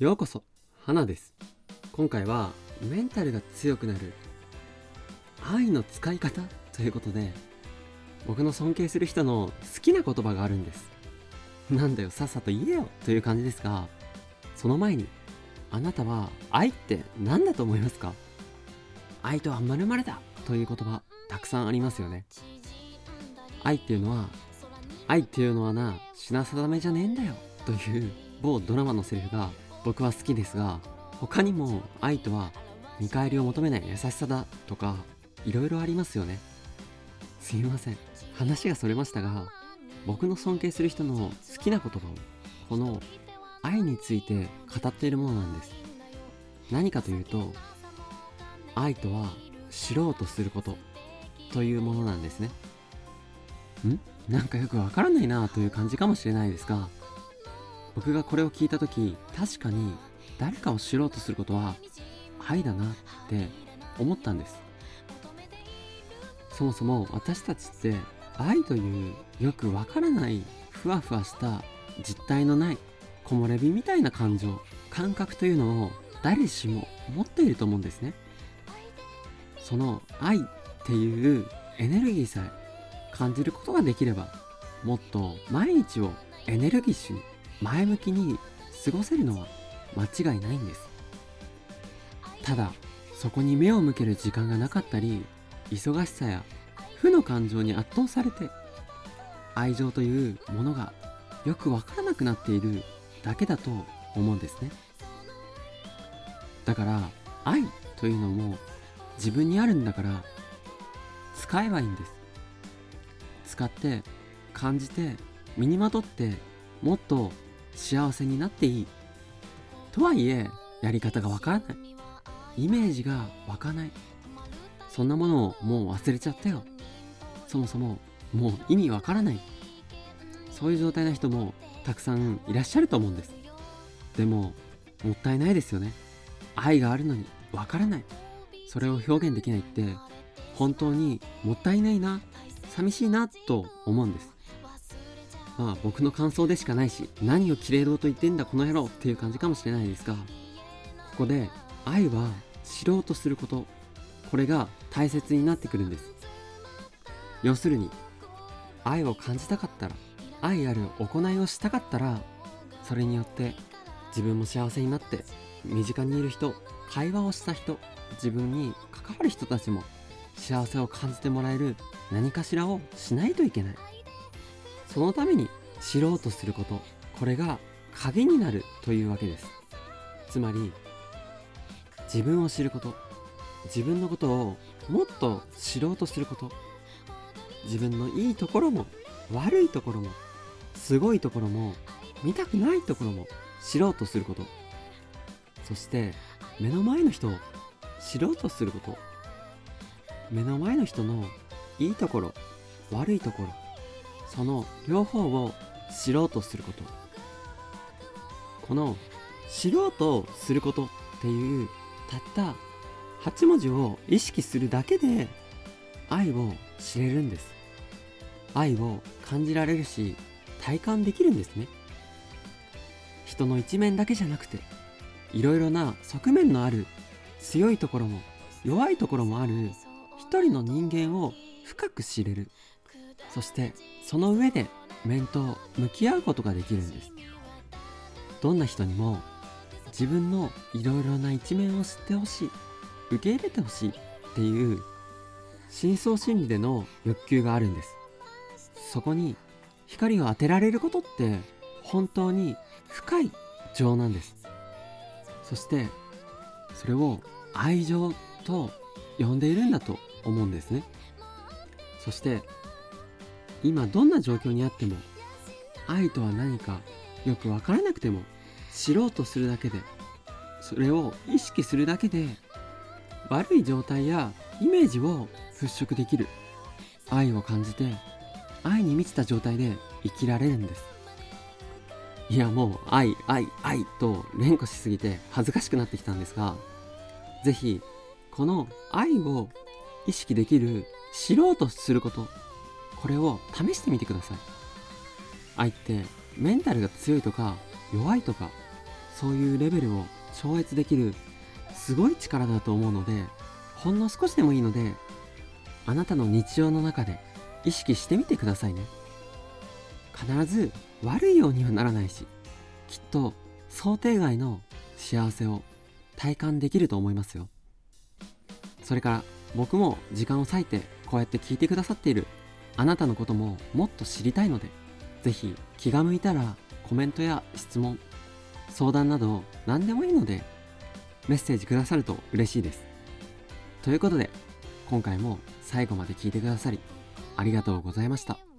ようこそ花です。今回はメンタルが強くなる愛の使い方ということで僕の尊敬する人の好きな言葉があるんです。なんだよさっさと言えよという感じですがその前にあなたは愛って何だと思いますか？愛とは〇〇だという言葉たくさんありますよね。愛っていうのは愛っていうのはな品定めじゃねえんだよという某ドラマのセリフが僕は好きですが他にも愛とは見返りを求めない優しさだとかいろいろありますよね。すいません。話がそれましたが僕の尊敬する人の好きな言葉をこの愛について語っているものなんです。何かというと愛とは知ろうとすることというものなんですね。ん？なんかよくわからないなという感じかもしれないですが僕がこれを聞いた時確かに誰かを知ろうとすることは愛だなって思ったんです。そもそも私たちって愛というよくわからないふわふわした実体のない木漏れ日みたいな感情感覚というのを誰しも持っていると思うんですね。その愛っていうエネルギーさえ感じることができればもっと毎日をエネルギッシュに前向きに過ごせるのは間違いないんです。ただそこに目を向ける時間がなかったり忙しさや負の感情に圧倒されて愛情というものがよくわからなくなっているだけだと思うんですね。だから愛というのも自分にあるんだから使えばいいんです。使って感じて身にまとってもっと幸せになっていい。とはいえやり方がわからない。イメージが湧かない。そんなものをもう忘れちゃったよ。そもそももう意味わからない。そういう状態の人もたくさんいらっしゃると思うんです。でももったいないですよね。愛があるのにわからない。それを表現できないって本当にもったいないな。寂しいなと思うんです。まあ僕の感想でしかないし何をきれい堂と言ってんだこの野郎っていう感じかもしれないですがここで愛は知ろうとすることこれが大切になってくるんです。要するに愛を感じたかったら愛ある行いをしたかったらそれによって自分も幸せになって身近にいる人会話をした人自分に関わる人たちも幸せを感じてもらえる何かしらをしないといけない。そのために知ろうとすることこれが鍵になるというわけです。つまり自分を知ること自分のことをもっと知ろうとすること自分のいいところも悪いところもすごいところも見たくないところも知ろうとすること。そして目の前の人を知ろうとすること。目の前の人のいいところ悪いところその両方を知ろうとすること。この知ろうとすることっていうたった8文字を意識するだけで愛を知れるんです。愛を感じられるし体感できるんですね。人の一面だけじゃなくていろいろな側面のある強いところも弱いところもある一人の人間を深く知れる。そしてその上で面と向き合うことができるんです。どんな人にも自分のいろいろな一面を知ってほしい受け入れてほしいっていう深層心理での欲求があるんです。そこに光を当てられることって本当に深い情なんです。そしてそれを愛情と呼んでいるんだと思うんですね。そして今どんな状況にあっても愛とは何かよく分からなくても知ろうとするだけでそれを意識するだけで悪い状態やイメージを払拭できる。愛を感じて愛に満ちた状態で生きられるんです。いやもう愛愛愛と連呼しすぎて恥ずかしくなってきたんですが是非この愛を意識できる知ろうとすることこれを試してみてください。愛ってメンタルが強いとか弱いとかそういうレベルを超越できるすごい力だと思うのでほんの少しでもいいのであなたの日常の中で意識してみてくださいね。必ず悪いようにはならないしきっと想定外の幸せを体感できると思いますよ。それから僕も時間を割いてこうやって聞いてくださっているあなたのことももっと知りたいので是非気が向いたらコメントや質問相談など何でもいいのでメッセージくださると嬉しいです。ということで今回も最後まで聞いてくださりありがとうございました。